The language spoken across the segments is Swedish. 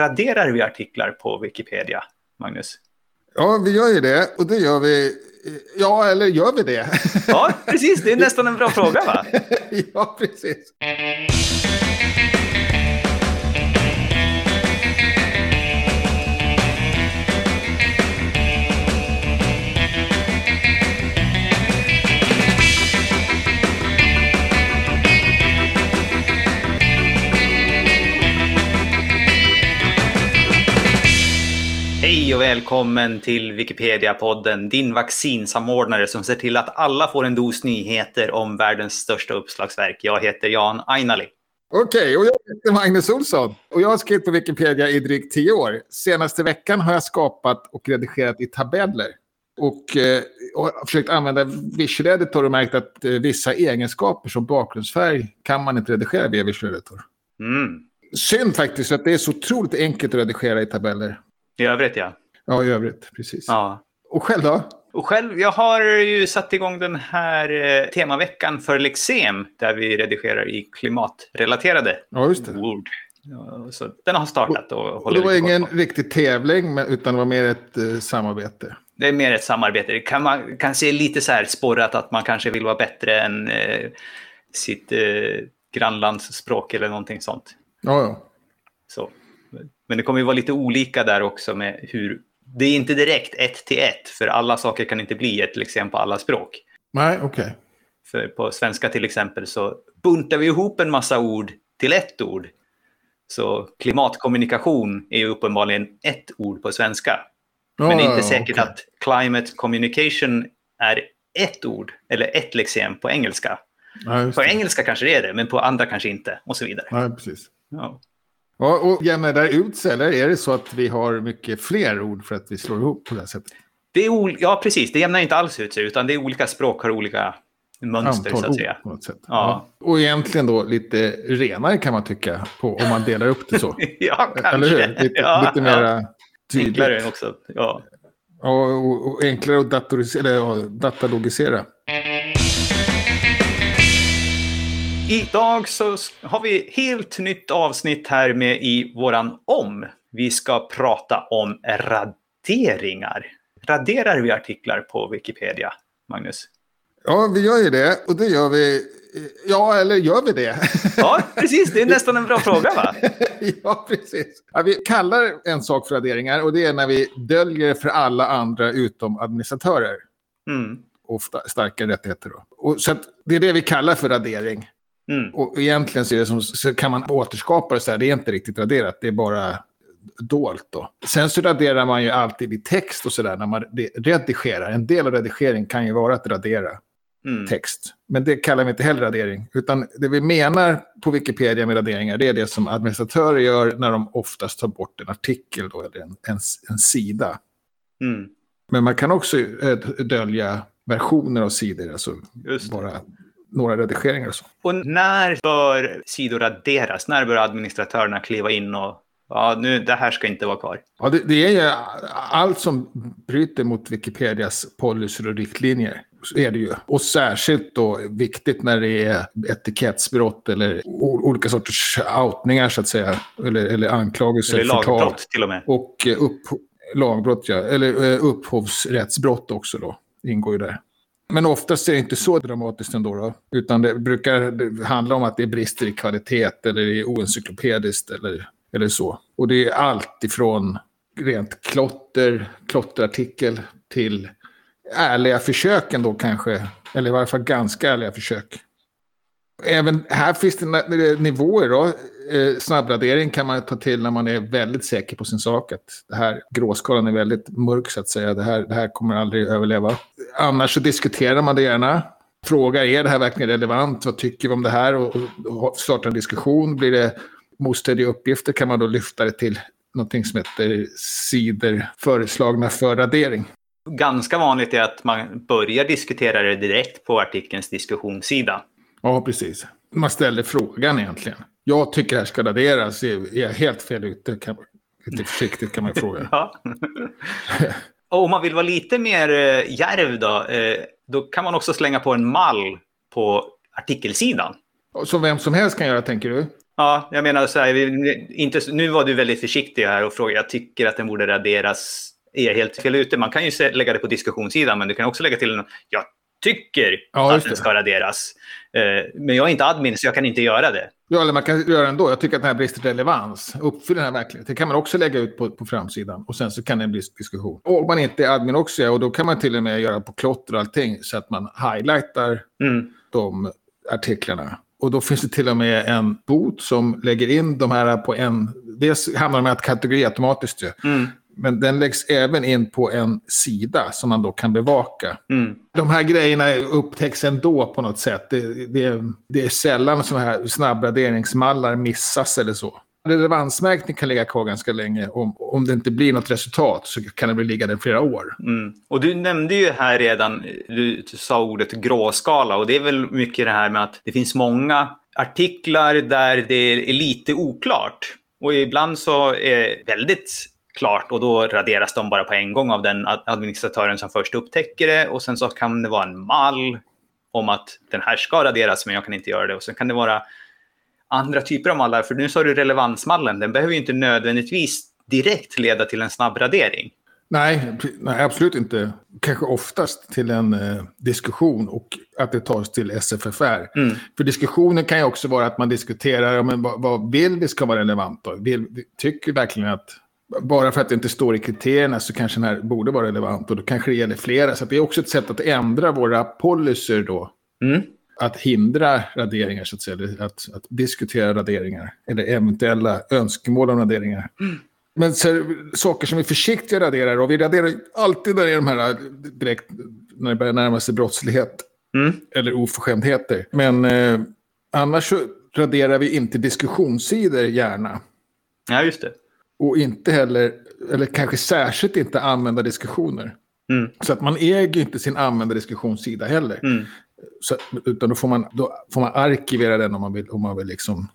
raderar vi artiklar på Wikipedia, Magnus? Ja, vi gör ju det. Och det gör vi... Ja, eller gör vi det? Ja, precis. Det är nästan en bra fråga, va? ja, precis. Hej och välkommen till Wikipedia-podden, din vaccinsamordnare som ser till att alla får en dos nyheter om världens största uppslagsverk. Jag heter Jan Ainali. Okej, och jag heter Magnus Olsson. Och jag har skrivit på Wikipedia i drygt tio år. Senaste veckan har jag skapat och redigerat i tabeller. Och, eh, och försökt använda Visual Editor och märkt att eh, vissa egenskaper som bakgrundsfärg kan man inte redigera via Visual Editor. Mm. Synd faktiskt att det är så otroligt enkelt att redigera i tabeller. I övrigt, ja. Ja, i övrigt. Precis. ja. Och själv då? Och själv, jag har ju satt igång den här eh, temaveckan för Lexem där vi redigerar i klimatrelaterade Ja, just det. ord. Ja, Så den har startat och Och håller det var ingen på. riktig tävling, utan det var mer ett eh, samarbete. Det är mer ett samarbete. Det kan, man kan se lite så här spårat att man kanske vill vara bättre än eh, sitt eh, grannlands språk eller någonting sånt. Ja, ja. Så. Men det kommer ju vara lite olika där också med hur... Det är inte direkt ett till ett, för alla saker kan inte bli ett Lexem på alla språk. Nej, okej. För på svenska till exempel så buntar vi ihop en massa ord till ett ord. Så klimatkommunikation är ju uppenbarligen ett ord på svenska. Ja, Men det är inte säkert okej. att climate communication är ett ord eller ett lexem på engelska. Ja, På engelska kanske det är det, men på andra kanske inte och så vidare. Ja, precis. Ja. Ja, och jämnar det där ut sig, eller är det så att vi har mycket fler ord för att vi slår ihop på det här sättet? Det är ja, precis. Det jämnar inte alls ut sig, utan det är olika språk har olika mönster, så Antal att ord säga. på något sätt. Ja. Och egentligen då lite renare kan man tycka, på, om man delar upp det så. ja, kanske. eller hur? Lite, ja, lite mera tydligt. Enklare också. Ja. Ja, och, och enklare att datorisera, eller, ja, datalogisera. Idag så har vi helt nytt avsnitt här med i våran om. Vi ska prata om raderingar. Raderar vi artiklar på Wikipedia, Magnus? Ja, vi gör ju det. Och det gör vi... Ja, eller gör vi det? Ja, precis. Det är nästan en bra fråga, va? ja, precis. Ja, vi kallar en sak för raderingar och det är när vi döljer för alla andra utom administratörer. Mm. Och sta- starka rättigheter. Då. Och så det är det vi kallar för radering. Mm. Och egentligen så, som, så kan man återskapa det så här, det är inte riktigt raderat, det är bara dolt då. Sen så raderar man ju alltid i text och sådär när man re- redigerar. En del av redigering kan ju vara att radera Mm. text. Men det kallar vi inte heller radering. Utan det vi menar på Wikipedia med raderingar, det är det som administratörer gör när de oftast tar bort en artikel då, eller en, en, en sida. Mm. Men man kan också eh, dölja versioner av sidor, alltså bara några redigeringar och så. Och när bör sidor raderas? När bör administratörerna kliva in och ja, nu, det här ska inte vara kvar? Ja, det, det är ju allt som bryter mot Wikipedias policyer och riktlinjer. Så är det ju. Och särskilt då viktigt när det är etikettsbrott eller olika sorters outningar så att säga. Eller, eller anklagelser. Eller förtal. lagbrott till och med. Och eh, upp, lagbrott, ja. Eller eh, upphovsrättsbrott också då. Ingår ju där. Men oftast är det inte så dramatiskt ändå. Då, utan det brukar handla om att det är brister i kvalitet eller är oencyklopediskt eller, eller så. Och det är allt ifrån rent klotter, klotterartikel till ärliga försök ändå kanske. Eller i varje fall ganska ärliga försök. Även här finns det nivåer då. Eh, snabbradering kan man ta till när man är väldigt säker på sin sak. Att det här, gråskalan är väldigt mörk så att säga. Det här, det här kommer aldrig överleva. Annars så diskuterar man det gärna. Frågar, är det här verkligen relevant? Vad tycker vi om det här? Och, och starta en diskussion. Blir det motstridiga uppgifter kan man då lyfta det till någonting som heter sidor föreslagna för radering. Ganska vanligt är att man börjar diskutera det direkt på artikelns diskussionssida. Ja, precis. Man ställer frågan egentligen. Jag tycker det här ska raderas. Är jag helt fel ute? Kan, lite försiktigt kan man fråga. Ja. Och om man vill vara lite mer eh, djärv då, eh, då kan man också slänga på en mall på artikelsidan. Som vem som helst kan göra, tänker du? Ja, jag menar så här, inte, nu var du väldigt försiktig här och frågade, jag tycker att den borde raderas. Är jag helt fel ute? Man kan ju lägga det på diskussionssidan, men du kan också lägga till en, jag tycker ja, att den ska raderas. Eh, men jag är inte admin, så jag kan inte göra det. Ja, eller man kan göra det ändå. Jag tycker att den här brister relevans. Uppfyller den här verkligen? Det kan man också lägga ut på, på framsidan. Och sen så kan det bli diskussion. Och man inte är admin också, och då kan man till och med göra på klotter och allting. Så att man highlightar mm. de artiklarna. Och då finns det till och med en bot som lägger in de här på en... Dels hamnar de i kategori automatiskt ju. Mm. Men den läggs även in på en sida som man då kan bevaka. Mm. De här grejerna upptäcks ändå på något sätt. Det, det, det är sällan sådana här snabbraderingsmallar missas eller så. Relevansmärkning kan ligga kvar ganska länge. Om, om det inte blir något resultat så kan det bli liggande flera år. Mm. Och du nämnde ju här redan, du sa ordet gråskala och det är väl mycket det här med att det finns många artiklar där det är lite oklart. Och ibland så är väldigt klart och då raderas de bara på en gång av den administratören som först upptäcker det och sen så kan det vara en mall om att den här ska raderas men jag kan inte göra det och sen kan det vara andra typer av mallar för nu sa du relevansmallen den behöver ju inte nödvändigtvis direkt leda till en snabb radering. Nej, nej, absolut inte. Kanske oftast till en eh, diskussion och att det tas till SFFR. Mm. För diskussionen kan ju också vara att man diskuterar ja, men vad, vad vill vi ska vara relevant. Då? Vill, tycker verkligen att bara för att det inte står i kriterierna så kanske den här borde vara relevant och då kanske det gäller flera. Så det är också ett sätt att ändra våra policies då. Mm. Att hindra raderingar, så att säga. Att, att diskutera raderingar. Eller eventuella önskemål om raderingar. Mm. Men så, saker som vi försiktiga raderar, och vi raderar alltid när det är de här direkt, när det börjar närma sig brottslighet. Mm. Eller oförskämdheter. Men eh, annars så raderar vi inte diskussionssidor gärna. Ja, just det. Och inte heller, eller kanske särskilt inte använda diskussioner. Mm. Så att man äger inte sin användardiskussionssida heller. Mm. Så, utan då får, man, då får man arkivera den om man vill, om man vill liksom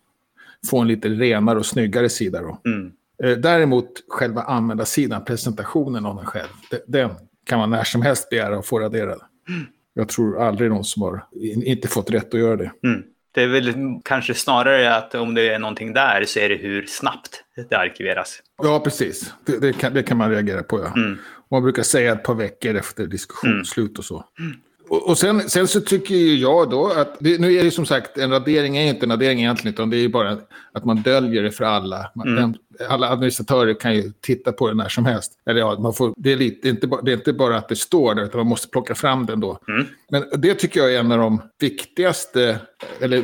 få en lite renare och snyggare sida. Då. Mm. Eh, däremot själva användarsidan, presentationen av den själv, den kan man när som helst begära att få raderad. Mm. Jag tror aldrig någon som har inte fått rätt att göra det. Mm. Det är väl kanske snarare att om det är någonting där så är det hur snabbt det arkiveras. Ja, precis. Det, det, kan, det kan, man reagera på. Ja. Mm. Man brukar säga ett par veckor efter diskussionsslut mm. och så. Och, och sen, sen, så tycker jag då att, det, nu är det som sagt, en radering är inte en radering egentligen, utan det är bara att man döljer det för alla. mm. den, alla administratörer kan ju titta på det när som helst. Eller ja, man får, det, är lite, det, är inte, det är inte bara att det står där, utan man måste plocka fram den då. Mm. Men det tycker jag är en av de viktigaste, eller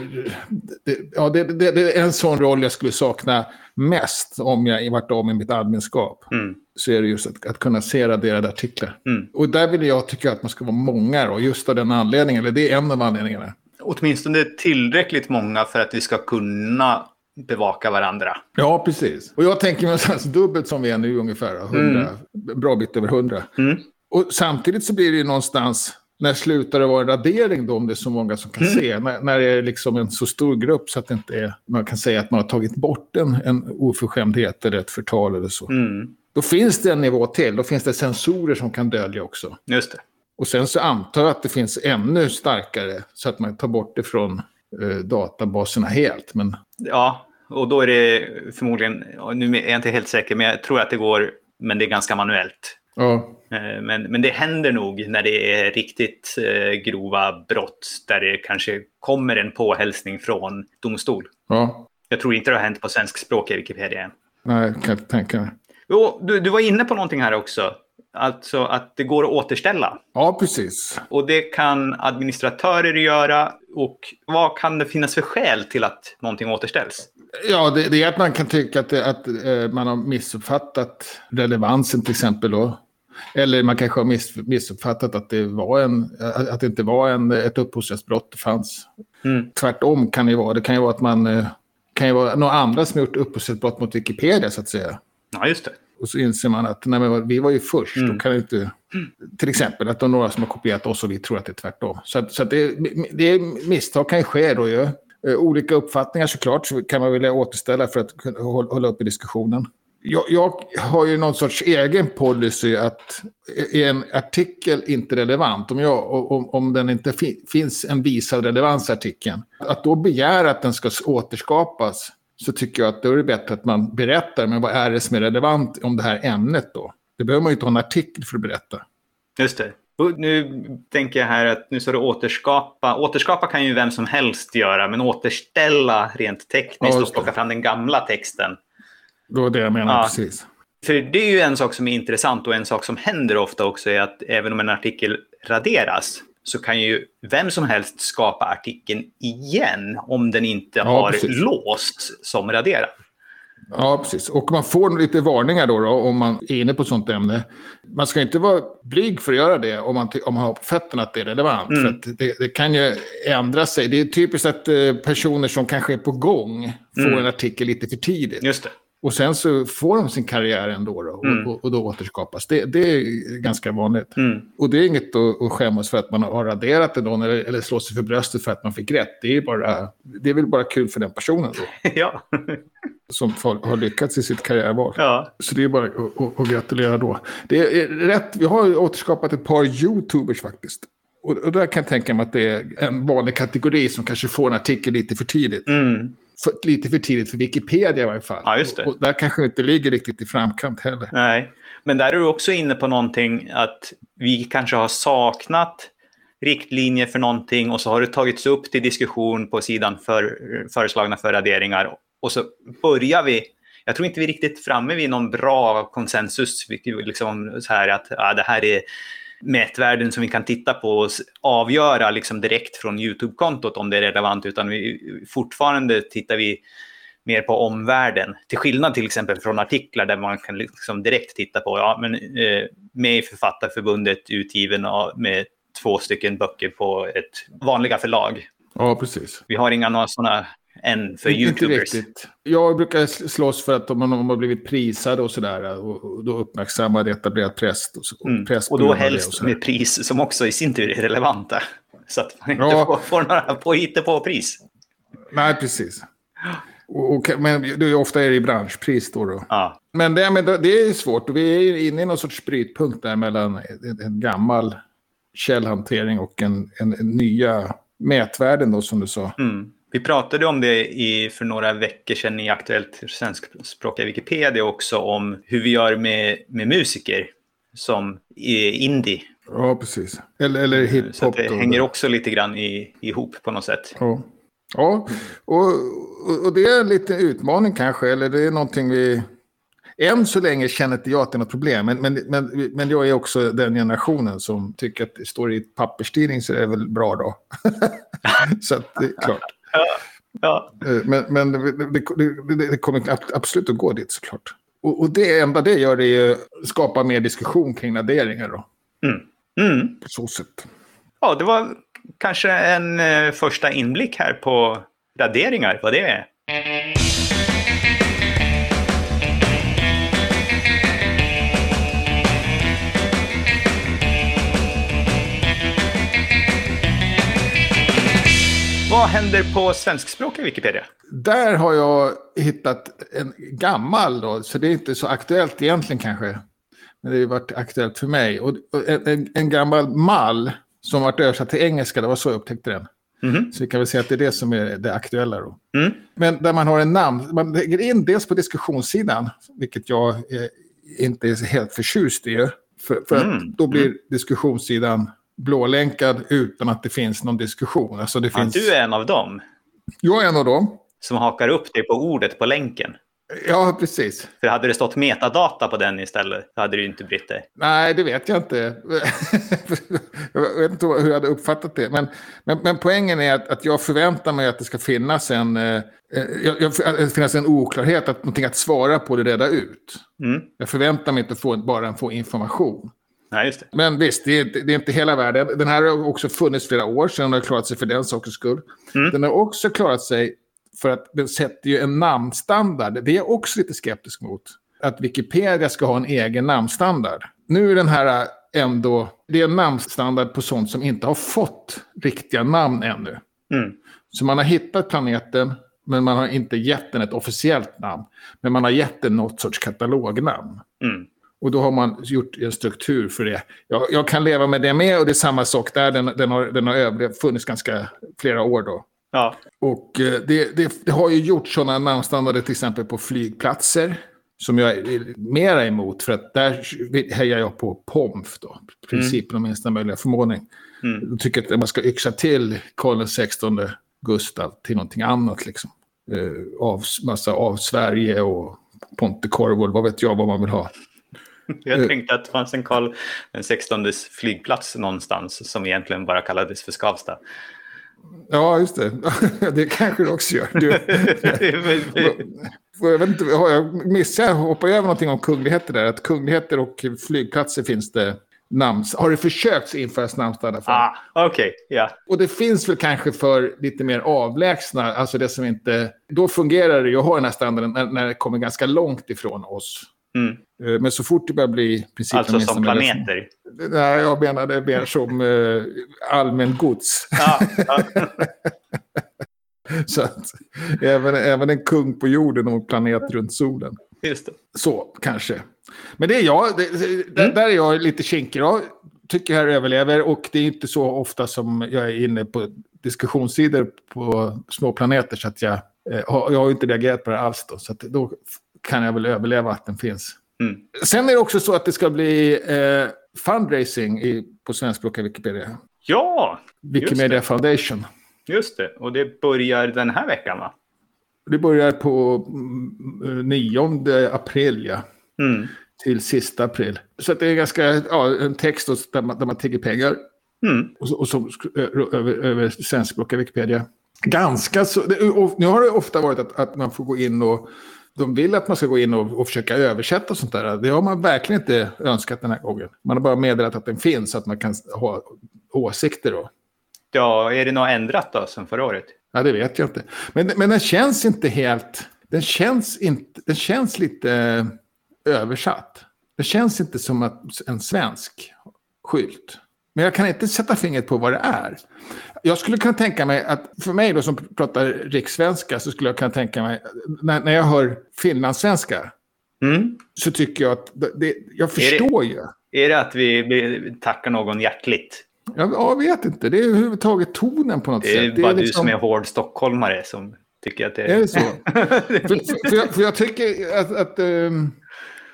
ja, det, det, det är en sån roll jag skulle sakna mest om jag varit av med mitt adminskap. Mm. Så är det just att, att kunna se raderade artiklar. Mm. Och där vill jag tycka att man ska vara många då, just av den anledningen. Eller det är en av anledningarna. Åtminstone tillräckligt många för att vi ska kunna bevaka varandra. Ja, precis. Och jag tänker någonstans dubbelt som vi är nu ungefär. 100, mm. Bra bit över 100. Mm. Och samtidigt så blir det ju någonstans när slutar det vara en radering då om det är så många som kan mm. se? När, när det är liksom en så stor grupp så att det inte är, man kan säga att man har tagit bort en, en oförskämdhet eller ett förtal eller så. Mm. Då finns det en nivå till, då finns det sensorer som kan dölja också. Just det. Och sen så antar jag att det finns ännu starkare så att man tar bort det från eh, databaserna helt. Men... Ja, och då är det förmodligen, nu är jag inte helt säker, men jag tror att det går, men det är ganska manuellt. Ja. Eh, men, men det händer nog när det är riktigt eh, grova brott där det kanske kommer en påhälsning från domstol. Ja. Jag tror inte det har hänt på svensk språk i Wikipedia än. Nej, kan jag inte tänka mig. Jo, du, du var inne på någonting här också. Alltså att det går att återställa. Ja, precis. Och det kan administratörer göra. Och vad kan det finnas för skäl till att någonting återställs? Ja, det, det är att man kan tycka att, det, att eh, man har missuppfattat relevansen till exempel. Då. Eller man kanske har miss, missuppfattat att det, var en, att det inte var en, ett upphovsrättsbrott det fanns. Mm. Tvärtom kan det vara. Det kan ju vara att man eh, kan ju vara några andra som gjort upphovsrättsbrott mot Wikipedia så att säga. Ja, just det. Och så inser man att nej, men vi var ju först. Mm. Då kan inte, till exempel att det är några som har kopierat oss och vi tror att det är tvärtom. Så, så det, det misstag kan ju ske då ju. Eh, olika uppfattningar såklart så kan man vilja återställa för att hålla upp i diskussionen. Jag, jag, har ju någon sorts egen policy att är en artikel inte relevant, om, jag, om, om den inte fi, finns en visad relevans i artikeln, att då begära att den ska återskapas så tycker jag att då är det bättre att man berättar, men vad är det som är relevant om det här ämnet då? Det behöver man ju inte ha en artikel för att berätta. Just det. Och nu tänker jag här att nu så det återskapa. Återskapa kan ju vem som helst göra, men återställa rent tekniskt Ja, och plocka fram den gamla texten. Det var det jag menar, Ja. precis. För det är ju en sak som är intressant och en sak som händer ofta också är att även om en artikel raderas så kan ju vem som helst skapa artikeln igen om den inte Ja, har precis. låsts som raderad. Ja, precis. Och man får lite varningar då, då om man är inne på ett sånt ämne. Man ska inte vara blyg för att göra det om man, om man har på fötterna att det är relevant. Mm. För det, det kan ju ändra sig. Det är typiskt att eh, personer som kanske är på gång får Mm. en artikel lite för tidigt. Just det. Och sen så får de sin karriär ändå då, och, Mm. och, och då återskapas. Det, det är ganska vanligt. Mm. Och det är inget att, att skämmas för att man har raderat det då, eller, eller slå sig för bröstet för att man fick rätt. Det är, bara, det är väl bara kul för den personen då, ja. som har, lyckats i sitt karriärval. ja. Så det är bara att, att, gratulera då. Det är rätt, vi har återskapat ett par YouTubers faktiskt. Och, och där kan jag tänka mig att det är en vanlig kategori som kanske får en artikel lite för tidigt. Mm. För, lite för tidigt för Wikipedia i varje fall. Ja, just det. Och, och där kanske inte ligger riktigt i framkant heller. Nej, men där är du också inne på någonting att vi kanske har saknat riktlinjer för någonting och så har det tagits upp till diskussion på sidan för föreslagna för raderingar och så börjar vi jag tror inte vi är riktigt framme vid någon bra konsensus, vilket liksom så här att ja, det här är mätvärden som vi kan titta på och avgöra liksom direkt från YouTube-kontot om det är relevant, utan vi, fortfarande tittar vi mer på omvärlden. Till skillnad till exempel från artiklar där man kan liksom direkt titta på, ja men eh, med i Författarförbundet utgiven av, med två stycken böcker på ett vanliga förlag. Ja, precis. Vi har inga några sådana än för Inte YouTubers. riktigt. Jag brukar sl- slåss för att om man, har blivit prisad och sådär, och, och då uppmärksammar det etablerad press. Och, så, och Mm. press på Och då helst sådär. med pris som också i sin tur är relevanta. Så att man inte Ja. får, får några påhittepå-pris. Nej, precis. Och, och, men det är ofta är det i branschpris då. då. Ja. Men det, men det är svårt. Och vi är inne i någon sorts brytpunkt där mellan en, en gammal källhantering och en, en, en nya mätvärden då, som du sa. Mm. Vi pratade om det i, för några veckor sedan i Aktuellt svenskspråkiga Wikipedia också om hur vi gör med, med musiker som är indie. Ja, precis. Eller, eller Så hiphop. att det då. hänger också lite grann i, ihop på något sätt. Ja, ja och, och, det är en liten utmaning kanske. Eller det är någonting vi... Än så länge känner inte jag att det är något problem. Men, men, men, men jag är också den generationen som tycker att det står i ett papperstidning så är det väl bra då. så att det är klart. Ja, Eh, Men, men det, det, det, kommer ab- absolut att gå dit såklart. Och, och det enda det gör är ju skapa mer diskussion kring raderingar då. mm. På så sätt. ja det var kanske en eh, första inblick här på raderingar, vad det är. Vad händer på svenskspråkiga Wikipedia? Där har jag hittat en gammal då, så det är inte så aktuellt egentligen kanske. Men det har varit aktuellt för mig. Och en, en, gammal mall som varit översatt till engelska, det var så jag upptäckte den. Mhm. Så vi kan väl säga att det är det som är det aktuella då. Mm. Men där man har en namn, man lägger in dels på diskussionssidan, vilket jag eh, inte är helt förtjust i. För, för Mm. att då blir diskussionssidan blålänkad utan att det finns någon diskussion. Alltså det Ja, finns... du är en av dem Jag är en av dem. som hakar upp dig på ordet på länken. Ja, precis. För hade det stått metadata på den istället, då hade du inte brytt dig. Nej, det vet jag inte. jag vet inte hur jag hade uppfattat det. Men, men, men poängen är att, att jag förväntar mig att det ska finnas en, eh, eh, jag, jag, det finnas en oklarhet, att någonting att svara på det reda ut. Mm. Jag förväntar mig inte få, bara få information. Nej, just det. Men visst, det är, inte- det är inte hela världen. Den här har också funnits flera år sedan och har klarat sig för den sakens skull. Mm. Den har också klarat sig för att den sätter ju en namnstandard. Det är jag också lite skeptisk mot. Att Wikipedia ska ha en egen namnstandard. Nu är den här ändå, det är en namnstandard på sånt som inte har fått riktiga namn ännu. Mm. Så man har hittat planeten, men man har inte gett den ett officiellt namn. Men man har gett den något sorts katalognamn. Mm. Och då har man gjort en struktur för det. Jag, jag kan leva med det med och det är samma sak där. Den, den har, den har överlevt, funnits ganska flera år då. Ja. Och eh, det, det, det har ju gjort sådana namnstandarder till exempel på flygplatser. Som jag är mera emot, för att där hejar jag på POMF då. Principen om minsta möjliga förmåning. Mm. Jag tycker att man ska yxa till Karl XVI Gustav till någonting annat liksom. Eh, av, massa av Sverige och Pontecorvo, vad vet jag vad man vill ha. Jag Eh. tänkte att det fanns en Karl den 16 flygplats någonstans som egentligen bara kallades för Skavsta. Ja, just det. det kanske det också gör. Du, jag vet inte, har jag missat, jag hoppar över någonting om kungligheter där. Att kungligheter och flygplatser finns det namn. Har det försökts införas namnstadgar för? ah, Okej, ja. Och det finns väl kanske för lite mer avlägsna, alltså det som inte... Då fungerar det ju att ha den här standarden när, när det kommer ganska långt ifrån oss. Mm. Eh, Men så fort det börjar bli principen Alltså som planeter. Nej, jag menar det mer som eh, allmän gods. Ja, ja. Så att även, även en kung på jorden och en planet runt solen. Just det. Så, kanske. Men det är jag. Det, det, där- Där är jag lite kinkig. Jag tycker jag överlever och det är inte så ofta som jag är inne på diskussionssidor på små planeter så att jag, eh, jag har inte reagerat på det alls då. Så då kan jag väl överleva att den finns. Mm. Sen är det också så att det ska bli eh, fundraising i, på svenskspråkiga Wikipedia. Ja, Wikimedia det. Foundation. just det. Och det börjar den här veckan va? Det börjar på mm, 9 april, ja. Mm. Till sista april. Så det är ganska, ja, en text där man, där man tigger pengar. Mm. Och så, och ö- över, över svenskspråkiga Wikipedia. Ganska så, det, nu har det ofta varit att, att man får gå in och de vill att man ska gå in och, och försöka översätta sånt där. Det har man verkligen inte önskat den här gången. Man har bara meddelat att den finns så att man kan ha åsikter då. Ja, är det något ändrat då sen förra året? Ja, det vet jag inte. Men, men den känns inte helt... Den känns, inte, den känns lite eh, översatt. Det känns inte som att en svensk skylt. Men jag kan inte sätta fingret på vad det är. Jag skulle kunna tänka mig att, för mig då som pratar rikssvenska, så skulle jag kunna tänka mig, när, när jag hör finlandssvenska, Mm. så tycker jag att, det, det, jag förstår ju. Är det att vi tackar någon hjärtligt? Jag, jag vet inte, det är överhuvudtaget tonen på något Det är sätt. bara du liksom- som är hård stockholmare som tycker att det Är det så? för, för, jag, för jag tycker att, att ehm,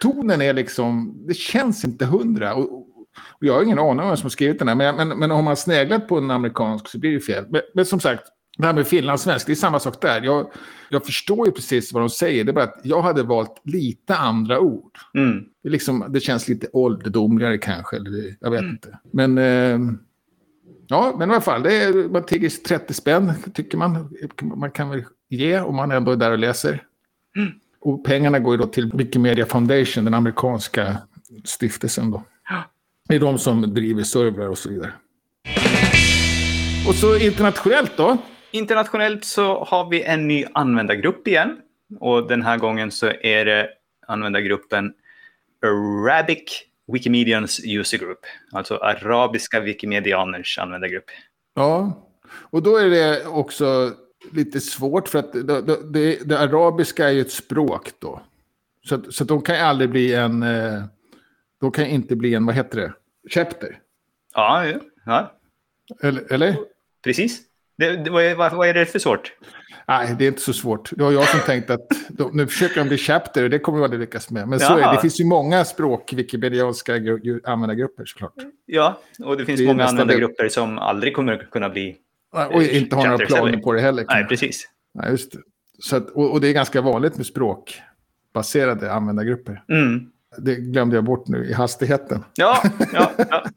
tonen är liksom, det känns inte hundra. Och, och jag har ingen aning om vem som har skrivit den här, men, men, men har man sneglat på en amerikansk så blir det fel. Men, men som sagt, det här med finlandssvensk, det är samma sak där. Jag, jag förstår ju precis vad de säger, det är bara att jag hade valt lite andra ord. Mm. Det, liksom, det känns lite ålderdomligare kanske, eller jag vet inte. Men, ehm, ja, men i alla fall, det är, man tigger 30 spänn, tycker man. Man kan väl ge om man ändå är där och läser. Och pengarna går ju då till Wikimedia Foundation, den amerikanska stiftelsen då. Det är de som driver servrar och så vidare. Och så internationellt då? Internationellt så har vi en ny användargrupp igen. Och den här gången så är det användargruppen Arabic Wikimedians User Group. Alltså arabiska wikimedianers användargrupp. Ja, och då är det också lite svårt för att det, det, det, det arabiska är ju ett språk då. Så, så de kan ju aldrig bli en, eh, de kan inte bli en, vad heter det, chapter. Ja, ja, ja Eller? eller? precis. Det, det, vad, är, vad, är det för sort? Nej, det är inte så svårt. Det var jag som tänkte att de, nu försöker de bli chapter och det kommer de aldrig lyckas med. Men så är det. Det finns ju många språk, wikipedianska användargrupper såklart. Ja, och det finns Det många användargrupper som aldrig kommer kunna bli... Och inte har några planer heller. på det heller. Nej, precis. Nej, just det. Så att, och, och det är ganska vanligt med språkbaserade användargrupper. Mm. Det glömde jag bort nu i hastigheten. Ja, ja, ja.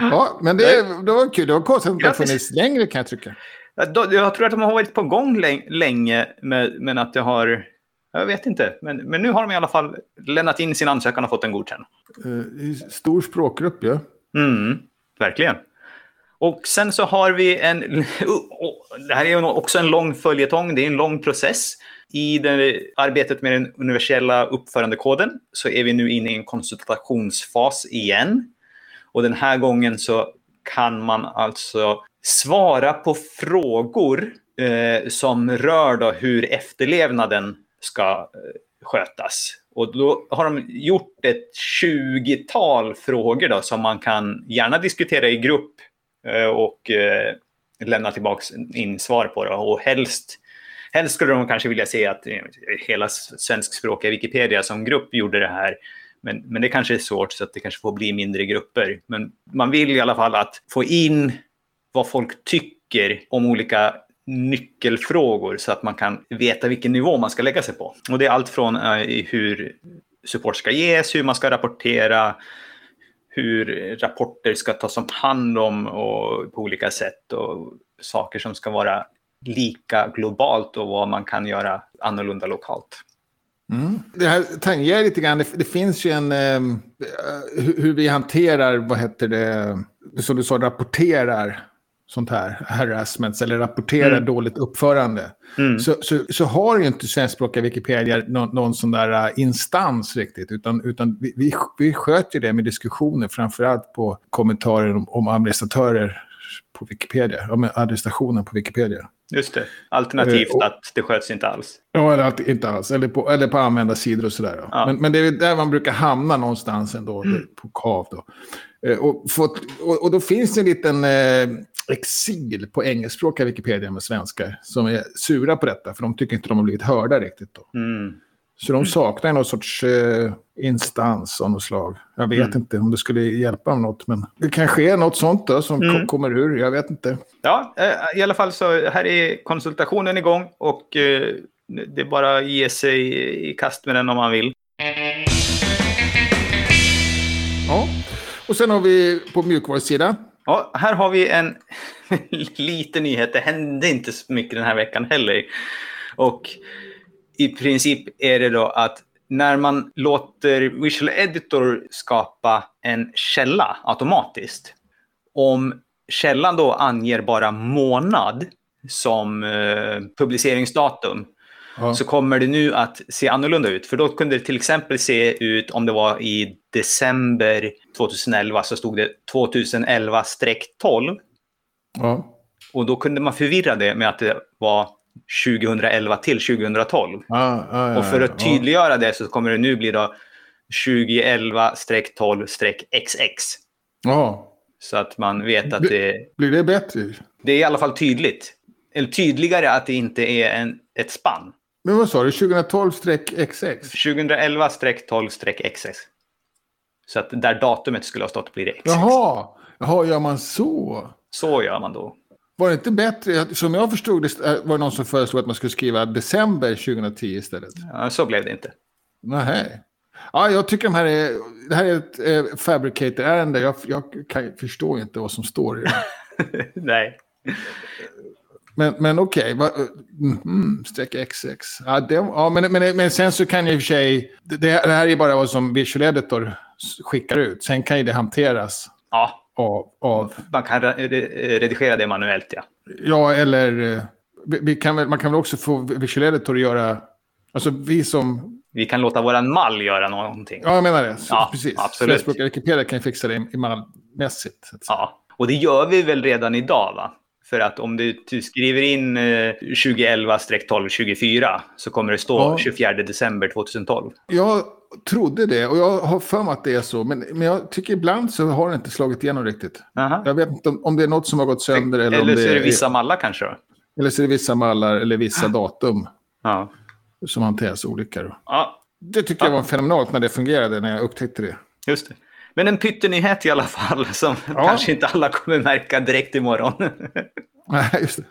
Ja, men det, det var kul. Det var konstigt att det Grattis. funnits längre kan jag tycka. Jag tror att de har varit på gång läng- länge, men, att det har... Jag vet inte, men, men nu har de i alla fall lämnat in sin ansökan och fått den godkänd. Uh, stor språkgrupp, ja. Mm, verkligen. Och sen så har vi en... Oh, oh, det här är ju också en lång följetong, det är en lång process. I det, arbetet med den universella uppförandekoden så är vi nu inne i en konsultationsfas igen. Och den här gången så kan man alltså svara på frågor eh, som rör då hur efterlevnaden ska eh, skötas. Och då har de gjort ett 20-tal frågor då, som man kan gärna diskutera i grupp Eh, och eh, lämna tillbaka in svar på det. Och helst, helst skulle de kanske vilja se att eh, hela svenskspråkiga Wikipedia som grupp gjorde det här. Men, men det kanske är svårt så att det kanske får bli mindre grupper. Men man vill i alla fall att få in vad folk tycker om olika nyckelfrågor så att man kan veta vilken nivå man ska lägga sig på. Och det är allt från uh, hur support ska ges, hur man ska rapportera, hur rapporter ska tas om hand om och på olika sätt och saker som ska vara lika globalt och vad man kan göra annorlunda lokalt. Mm. Det här tangerar lite grann, det, det finns ju en, eh, hur vi hanterar, vad heter det, som du sa, rapporterar sånt här, harassments eller rapporterar mm. dåligt uppförande. Mm. Så, så, så, har ju inte svenskspråkiga Wikipedia någon, någon sån där uh, instans riktigt, utan, utan vi, vi, vi sköter det med diskussioner, framförallt på kommentarer om, om administratörer på Wikipedia, om administrationen på Wikipedia. Just det. Alternativt uh, och, att det sköts inte alls. Ja, eller inte alls. Eller på, eller på användarsidor och sådär. Ja. Men, men det är där man brukar hamna någonstans ändå, mm. på KAV. Då. Uh, och, fått, och, och, då finns det en liten eh, exil på engelskspråkiga Wikipedia med svenskar som är sura på detta, för de tycker inte de har blivit hörda riktigt. Då. Mm. Så de saknar någon sorts eh, instans av något slag. Jag vet mm. inte om det skulle hjälpa om något, men det kanske är något sånt då som mm. kommer ur. Jag vet inte. Ja, eh, i alla fall så här är konsultationen igång och eh, det är bara att ge sig i kast med den om man vill. Ja, och sen har vi på mjukvarusidan. Ja, här har vi en liten nyhet. Det hände inte så mycket den här veckan heller. Och i princip är det då att när man låter Visual Editor skapa en källa automatiskt. Om källan då anger bara månad som eh, publiceringsdatum ja. så kommer det nu att se annorlunda ut. För då kunde det till exempel se ut om det var i december 2011 så stod det 2011-12. Ja. Och då kunde man förvirra det med att det var 2011 till 2012. Ja, ja, och för att tydliggöra det så kommer det nu bli då 2011-12-XX. Ja. Så att man vet att det... Blir det bättre? Det är i alla fall tydligt. Eller tydligare att det inte är en, ett spann. Men vad sa du? 2012-XX? 2011-12-XX. Så att där datumet skulle ha stått blir det XX. Jaha, Jaha gör man så? Så gör man då. Var det inte bättre, som jag förstod det, var det någon som föreslog att man skulle skriva december 2010 istället? Ja, så blev det inte. Nej. Ja, jag tycker de här är, det här är ett eh, fabricator-ärende. Jag, jag kan, förstår inte vad som står i det. Nej. Men, men okej, okay, mm, streck XX. Ja, det, ja, men, men, men sen så kan jag i och för sig, det, det här är bara vad som Visual Editor skickar ut. Sen kan ju det hanteras. Ja. Av, av... Man kan redigera det manuellt, ja. Ja, eller eh, vi kan man kan väl också få Visual Editor att göra... Alltså vi som... Vi kan låta våran mall göra någonting. Ja, jag menar det. Ja, Precis. Absolut. Svenskspråkiga Wikipedia kan fixa det i mallmässigt. Ja, och det gör vi väl redan idag, va? För att om du, du skriver in eh, 2011-12-24 så kommer det stå ja. 24 december 2012. Jag trodde det och jag har för mig att det är så. Men, men jag tycker ibland så har det inte slagit igenom riktigt. Aha. Jag vet inte om, om, det är något som har gått sönder. Eller, eller så är det vissa mallar kanske? Då? Eller så är det vissa mallar eller vissa datum. Ja. Som hanteras olika. Då. Ja. Det tycker jag var fenomenalt när det fungerade, när jag upptäckte det. Just det. Men en pyttenyhet i alla fall som ja. kanske inte alla kommer märka direkt imorgon. Nej, just det.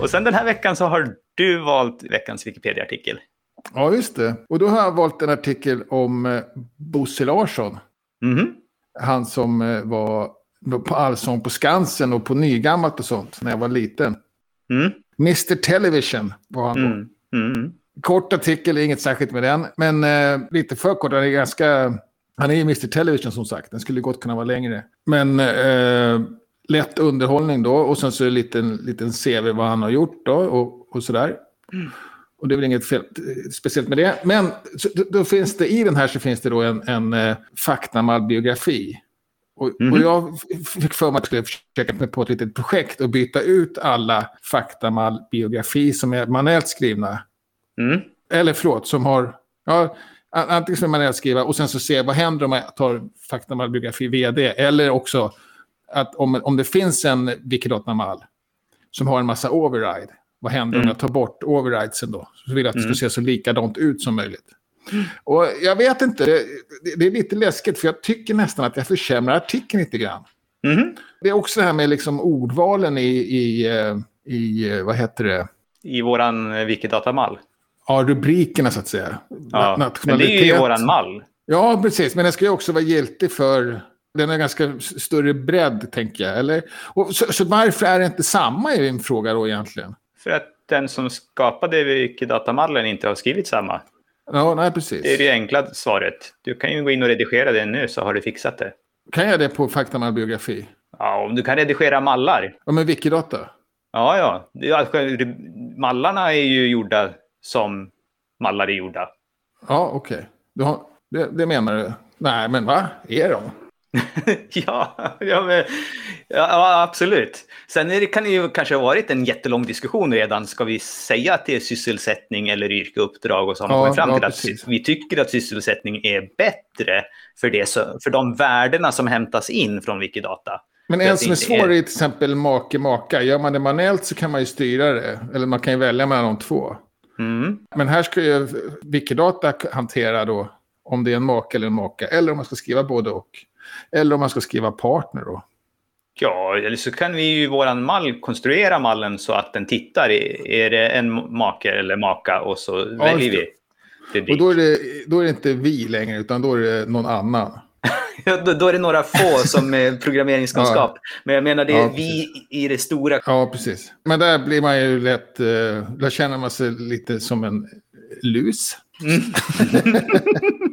Och sen den här veckan så har du valt veckans Wikipedia-artikel. Ja, just det. Och då har jag valt en artikel om eh, Bosse Larsson. Mm -hmm. Han som eh, var på Allsång på Skansen och på Nygammalt och sånt när jag var liten. Mm. Mr Television var han då. Mm. Mm. Kort artikel, inget särskilt med den. Men eh, lite för kort. Han är ganska... Han är ju Mr Television som sagt. Den skulle gott kunna vara längre. Men eh, lätt underhållning då. Och sen så är det en liten, CV vad han har gjort då. Och, och sådär. Mm. Och det är väl inget fel, speciellt med det. Men då, då, finns det i den här så finns det då en, en eh, faktamallbiografi. Och, mm. och, jag fick för mig att jag skulle försöka mig på ett litet projekt och byta ut alla faktamall biografi som är manuellt skrivna. Mm. Eller förlåt, som har... Ja, antingen som man skriva och sen så se vad händer om jag tar faktamalbiografi vd. Eller också att om, om det finns en Wikidata-mall som har en massa override. Vad händer mm. om jag tar bort overridesen då? Så vill jag att det ska mm. se så likadant ut som möjligt. Och jag vet inte, det, det, är lite läskigt för jag tycker nästan att jag försämrar artikeln lite grann. Mm. Det är också det här med liksom ordvalen i, i, eh, i, eh, vad heter det? I våran Wikidata-mall. Ja, rubrikerna så att säga. Ja, men det är ju våran mall. Ja, precis. Men den ska ju också vara giltig för... Den har ganska större bredd, tänker jag. Eller? Och så, så varför är det inte samma, är min fråga då egentligen. För att den som skapade Wikidata-mallen inte har skrivit samma. Ja, nej, precis. Det är det enkla svaret. Du kan ju gå in och redigera det nu så har du fixat det. Kan jag det på Faktamal biografi? Ja, om du kan redigera mallar. Ja, men Wikidata? Ja, ja. Mallarna är ju gjorda som mallar är gjorda. Ja, okej. Okay. Det, det menar du? Nej, men va? Är de? ja, ja, men, ja, absolut. Sen det, kan det ju kanske ha varit en jättelång diskussion redan. Ska vi säga att det är sysselsättning eller yrkeuppdrag? Och så har man ja, kommit fram till ja, att vi tycker att sysselsättning är bättre för, det, för de värdena som hämtas in från Wikidata. Men en som är svår är till exempel make-maka. Gör man det manuellt så kan man ju styra det. Eller man kan ju välja mellan de två. Mm. Men här ska ju Wikidata hantera då om det är en make eller en maka. Eller om man ska skriva både och. Eller om man ska skriva partner då. Ja, eller så kan vi ju i våran mall konstruera mallen så att den tittar. Är det en make eller maka och så ja, väljer vi. Och då är, det, då är det inte vi längre utan då är det någon annan. då, då, är det några få som är programmeringskunskap. Ja. Men jag menar, det är ja, vi i det stora. Ja, precis. Men där blir man ju lätt... Uh, där känner man sig lite som en lus. Mm.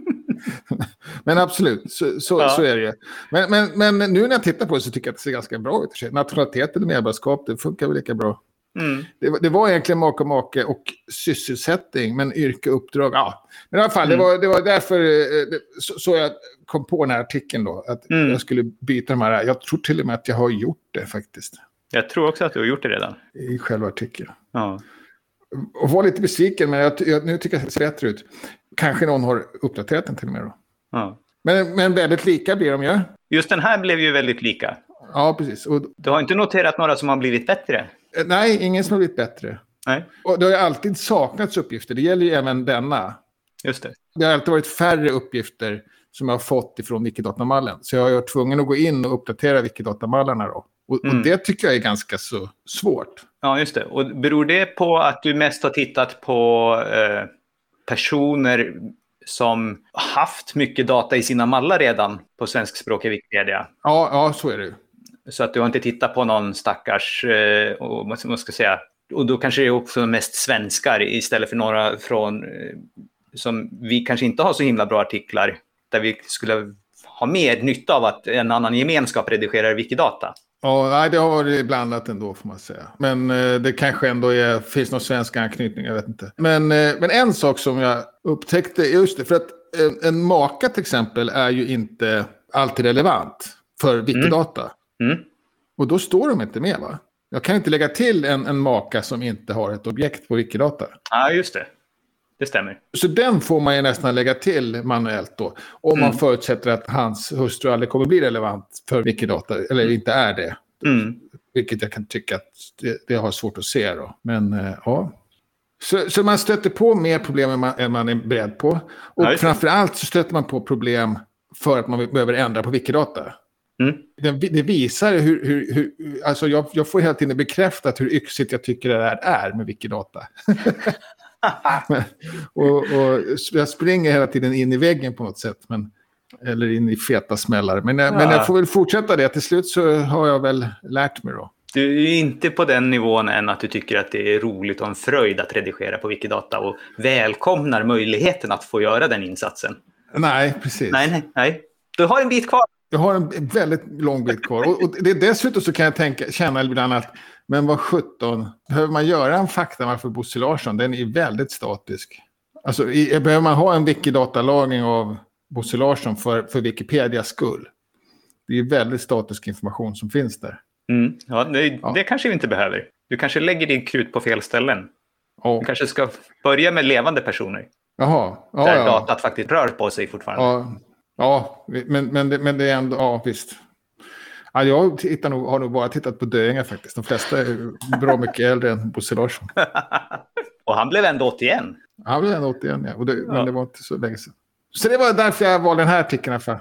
men absolut, så, så, ja. så, är det ju. Men, men, men nu när jag tittar på det så tycker jag att det ser ganska bra ut. Nationalitet eller medborgarskap, det funkar väl lika bra. Mm. Det, det, var egentligen make och make och sysselsättning, men yrke och uppdrag, ja. Men i alla fall, mm. det, var, det var därför eh, så, så, jag kom på den här artikeln då. Att mm. jag skulle byta de här. Jag tror till och med att jag har gjort det faktiskt. Jag tror också att du har gjort det redan. I själva artikeln. Ja. Och var lite besviken, men jag, jag, nu tycker jag att det ser bättre ut. Kanske någon har uppdaterat den till och med då. Ja. Men, men väldigt lika blir de ju. Just den här blev ju väldigt lika. Ja, precis. Och, du har inte noterat några som har blivit bättre? Eh, nej, ingen som har blivit bättre. Nej. Och det har ju alltid saknats uppgifter. Det gäller ju även denna. Just det. Det har alltid varit färre uppgifter som jag har fått ifrån Wikidatamallen. Så jag har varit tvungen att gå in och uppdatera Wikidatamallarna då. Och, mm. och, det tycker jag är ganska så svårt. Ja, just det. Och beror det på att du mest har tittat på eh, personer som haft mycket data i sina mallar redan på svenskspråkiga Wikipedia? Ja, ja, så är det. Så att du har inte tittat på någon stackars, eh, och, vad ska man säga, och då kanske det är också mest svenskar istället för några från, eh, som vi kanske inte har så himla bra artiklar, där vi skulle ha mer nytta av att en annan gemenskap redigerar Wikidata. Ja, nej, det har varit blandat ändå får man säga. Men eh, det kanske ändå är, finns någon svensk anknytning, jag vet inte. Men, eh, men en sak som jag upptäckte, just det, för att en, en maka till exempel är ju inte alltid relevant för Wikidata. Mm. Mm. Och då står de inte med va? Jag kan inte lägga till en, en maka som inte har ett objekt på Wikidata. Ja, just det. Det stämmer. Så den får man ju nästan lägga till manuellt då. Om mm. man förutsätter att hans hustru aldrig kommer bli relevant för Wikidata, eller mm. inte är det. Mm. Vilket jag kan tycka att det, det har svårt att se då. Men äh, ja. Så, så, man stöter på mer problem än man, än man är beredd på. Och Nej. framför så stöter man på problem för att man behöver ändra på Wikidata. Mm. Det, det, visar hur, hur, hur alltså jag, jag, får hela tiden bekräftat hur yxigt jag tycker det här är med Wikidata. och, och, jag springer hela tiden in i väggen på något sätt. Men, eller in i feta smällar. Men, ja. men jag får väl fortsätta det. Till slut så har jag väl lärt mig då. Du är inte på den nivån än att du tycker att det är roligt och en fröjd att redigera på Wikidata och välkomnar möjligheten att få göra den insatsen. Nej, precis. Nej, nej, nej. Du har en bit kvar. Jag har en väldigt lång bit kvar. Och, och det, dessutom så kan jag tänka, känna ibland att men vad sjutton, behöver man göra en faktamal för Bosse Larsson? Den är väldigt statisk. Alltså, i, behöver man ha en Wikidata-lagring av Bosse Larsson för, för Wikipedias skull? Det är väldigt statisk information som finns där. Mm. Ja, det, ja. det kanske vi inte behöver. Du kanske lägger din krut på fel ställen. Ja. Vi kanske ska börja med levande personer. Jaha. Ja, där ja. datat faktiskt rör på sig fortfarande. Ja, ja men, men, det, men det är ändå, ja visst. Ja, jag tittar nog, har nog bara tittat på döingar faktiskt. De flesta är bra mycket äldre än Bosse Larsson. och han blev ändå 81. Han blev ändå 81, ja. Och det, ja. Men det var inte så länge sedan. Så det var därför jag valde den här artikeln. För.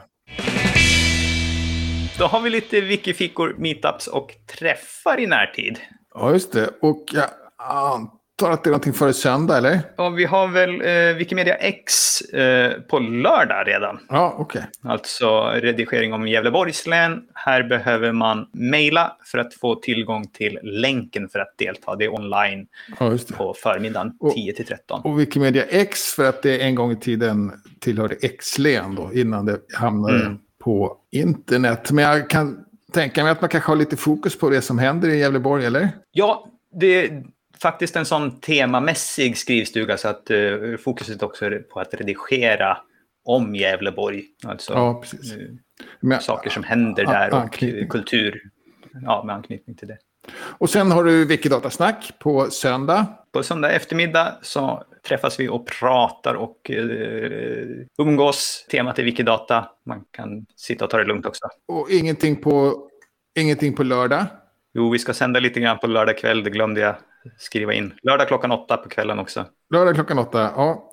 Då har vi lite wikifickor, meetups och träffar i närtid. Ja, just det. Och jag antar att det är någonting före söndag, eller? Ja, vi har väl eh, Wikimedia X eh, på lördag redan. Ja, okej. Okay. Alltså redigering om Gävleborgs län. Här behöver man mejla för att få tillgång till länken för att delta. Det är online ja, det. på förmiddagen 10 till 13. Och Wikimedia X för att det en gång i tiden tillhörde X-län då, innan det hamnade mm. på internet. Men jag kan tänka mig att man kanske har lite fokus på det som händer i Gävleborg, eller? Ja, det faktiskt en sån temamässig skrivstuga så att uh, fokuset också är på att redigera om Gävleborg. Alltså ja. Uh, Men, saker som händer där och kultur ja, med anknytning till det. Och sen har du Wikidatasnack på söndag. På söndag eftermiddag så träffas vi och pratar och uh, umgås. Temat är Wikidata. Man kan sitta och ta det lugnt också. Och ingenting på, ingenting på lördag? Jo, vi ska sända lite grann på lördag kväll. Det glömde jag skriva in. Lördag klockan åtta på kvällen också. Lördag klockan åtta, ja.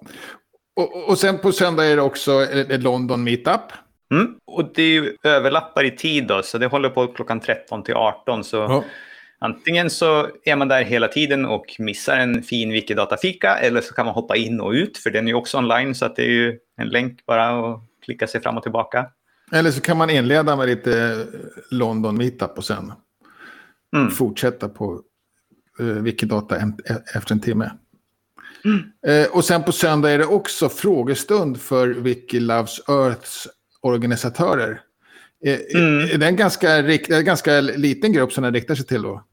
Och, och sen på söndag är det också ett London Meetup. Mm. Och det är ju överlappar i tid då, så det håller på klockan 13 till 18. Så ja. antingen så är man där hela tiden och missar en fin Wikidata-fika eller så kan man hoppa in och ut, för den är ju också online så att det är ju en länk bara att klicka sig fram och tillbaka. Eller så kan man inleda med lite London Meetup och sen mm. fortsätta på Wikidata en, efter en timme. Mm. Eh, och sen på söndag är det också frågestund för Wiki Loves Earths organisatörer. Eh, mm. Är det en ganska, ganska liten grupp som den riktar sig till då?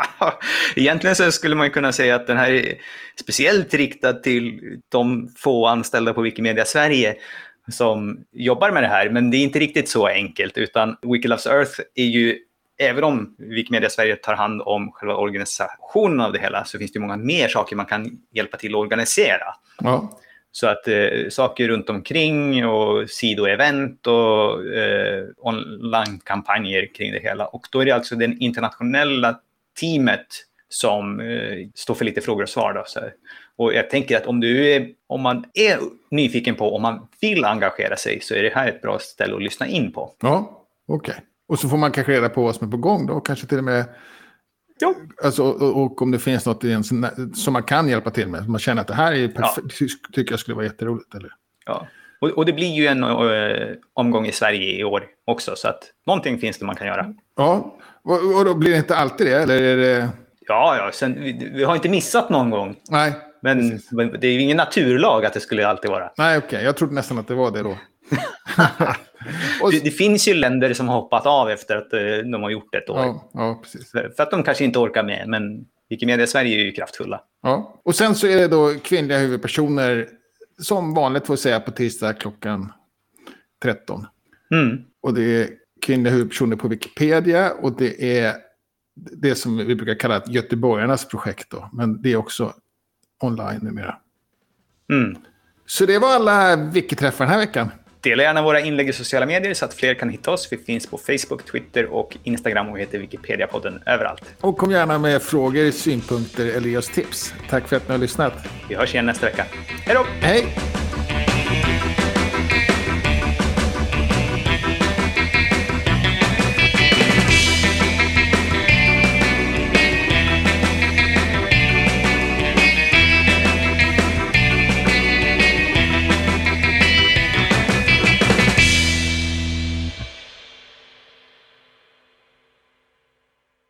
Egentligen så skulle man kunna säga att den här är speciellt riktad till de få anställda på Wikimedia Sverige som jobbar med det här. Men det är inte riktigt så enkelt, utan Wiki Loves Earth är ju även om Wikimedia Sverige tar hand om själva organisationen av det hela så finns det många mer saker man kan hjälpa till att organisera. Ja. Så att eh, saker runt omkring och sidoevent och eh, online-kampanjer kring det hela. Och då är det alltså det internationella teamet som eh, står för lite frågor och svar. Då, så. Och jag tänker att om, du är, om man är nyfiken på, om man vill engagera sig, så är det här ett bra ställe att lyssna in på. Ja, okej. Okay. Och så får man kanske reda på vad som är på gång då. Kanske till och med... Ja. Alltså, och, och om det finns något som man kan hjälpa till med. Man känner att det här är perfekt, ja. tycker jag skulle vara jätteroligt. Eller? Ja. Och, och det blir ju en uh, omgång i Sverige i år också. Så att någonting finns det man kan göra. Ja, och, och då blir det inte alltid det? Eller är det... Ja, ja. Sen, vi, vi har inte missat någon gång. Nej. Men, men det är ju ingen naturlag att det skulle alltid vara. Nej, okej. Okay. Jag trodde nästan att det var det då. det, det, finns ju länder som har hoppat av efter att eh, de har gjort ett år. Ja, ja, precis. För, för, att de kanske inte orkar med, men Wikimedia Sverige är ju kraftfulla. Ja. Och sen så är det då kvinnliga huvudpersoner som vanligt får säga på tisdag klockan 13. Mm. Och det är kvinnliga huvudpersoner på Wikipedia och det är det som vi brukar kalla göteborgarnas projekt då. Men det är också online numera. Mm. Så det var alla Wiki-träffar den här veckan. Dela gärna våra inlägg i sociala medier så att fler kan hitta oss. Vi finns på Facebook, Twitter och Instagram och heter Wikipedia-podden överallt. Och kom gärna med frågor, synpunkter eller ge oss tips. Tack för att ni har lyssnat. Vi hörs igen nästa vecka. Hej då! Hej!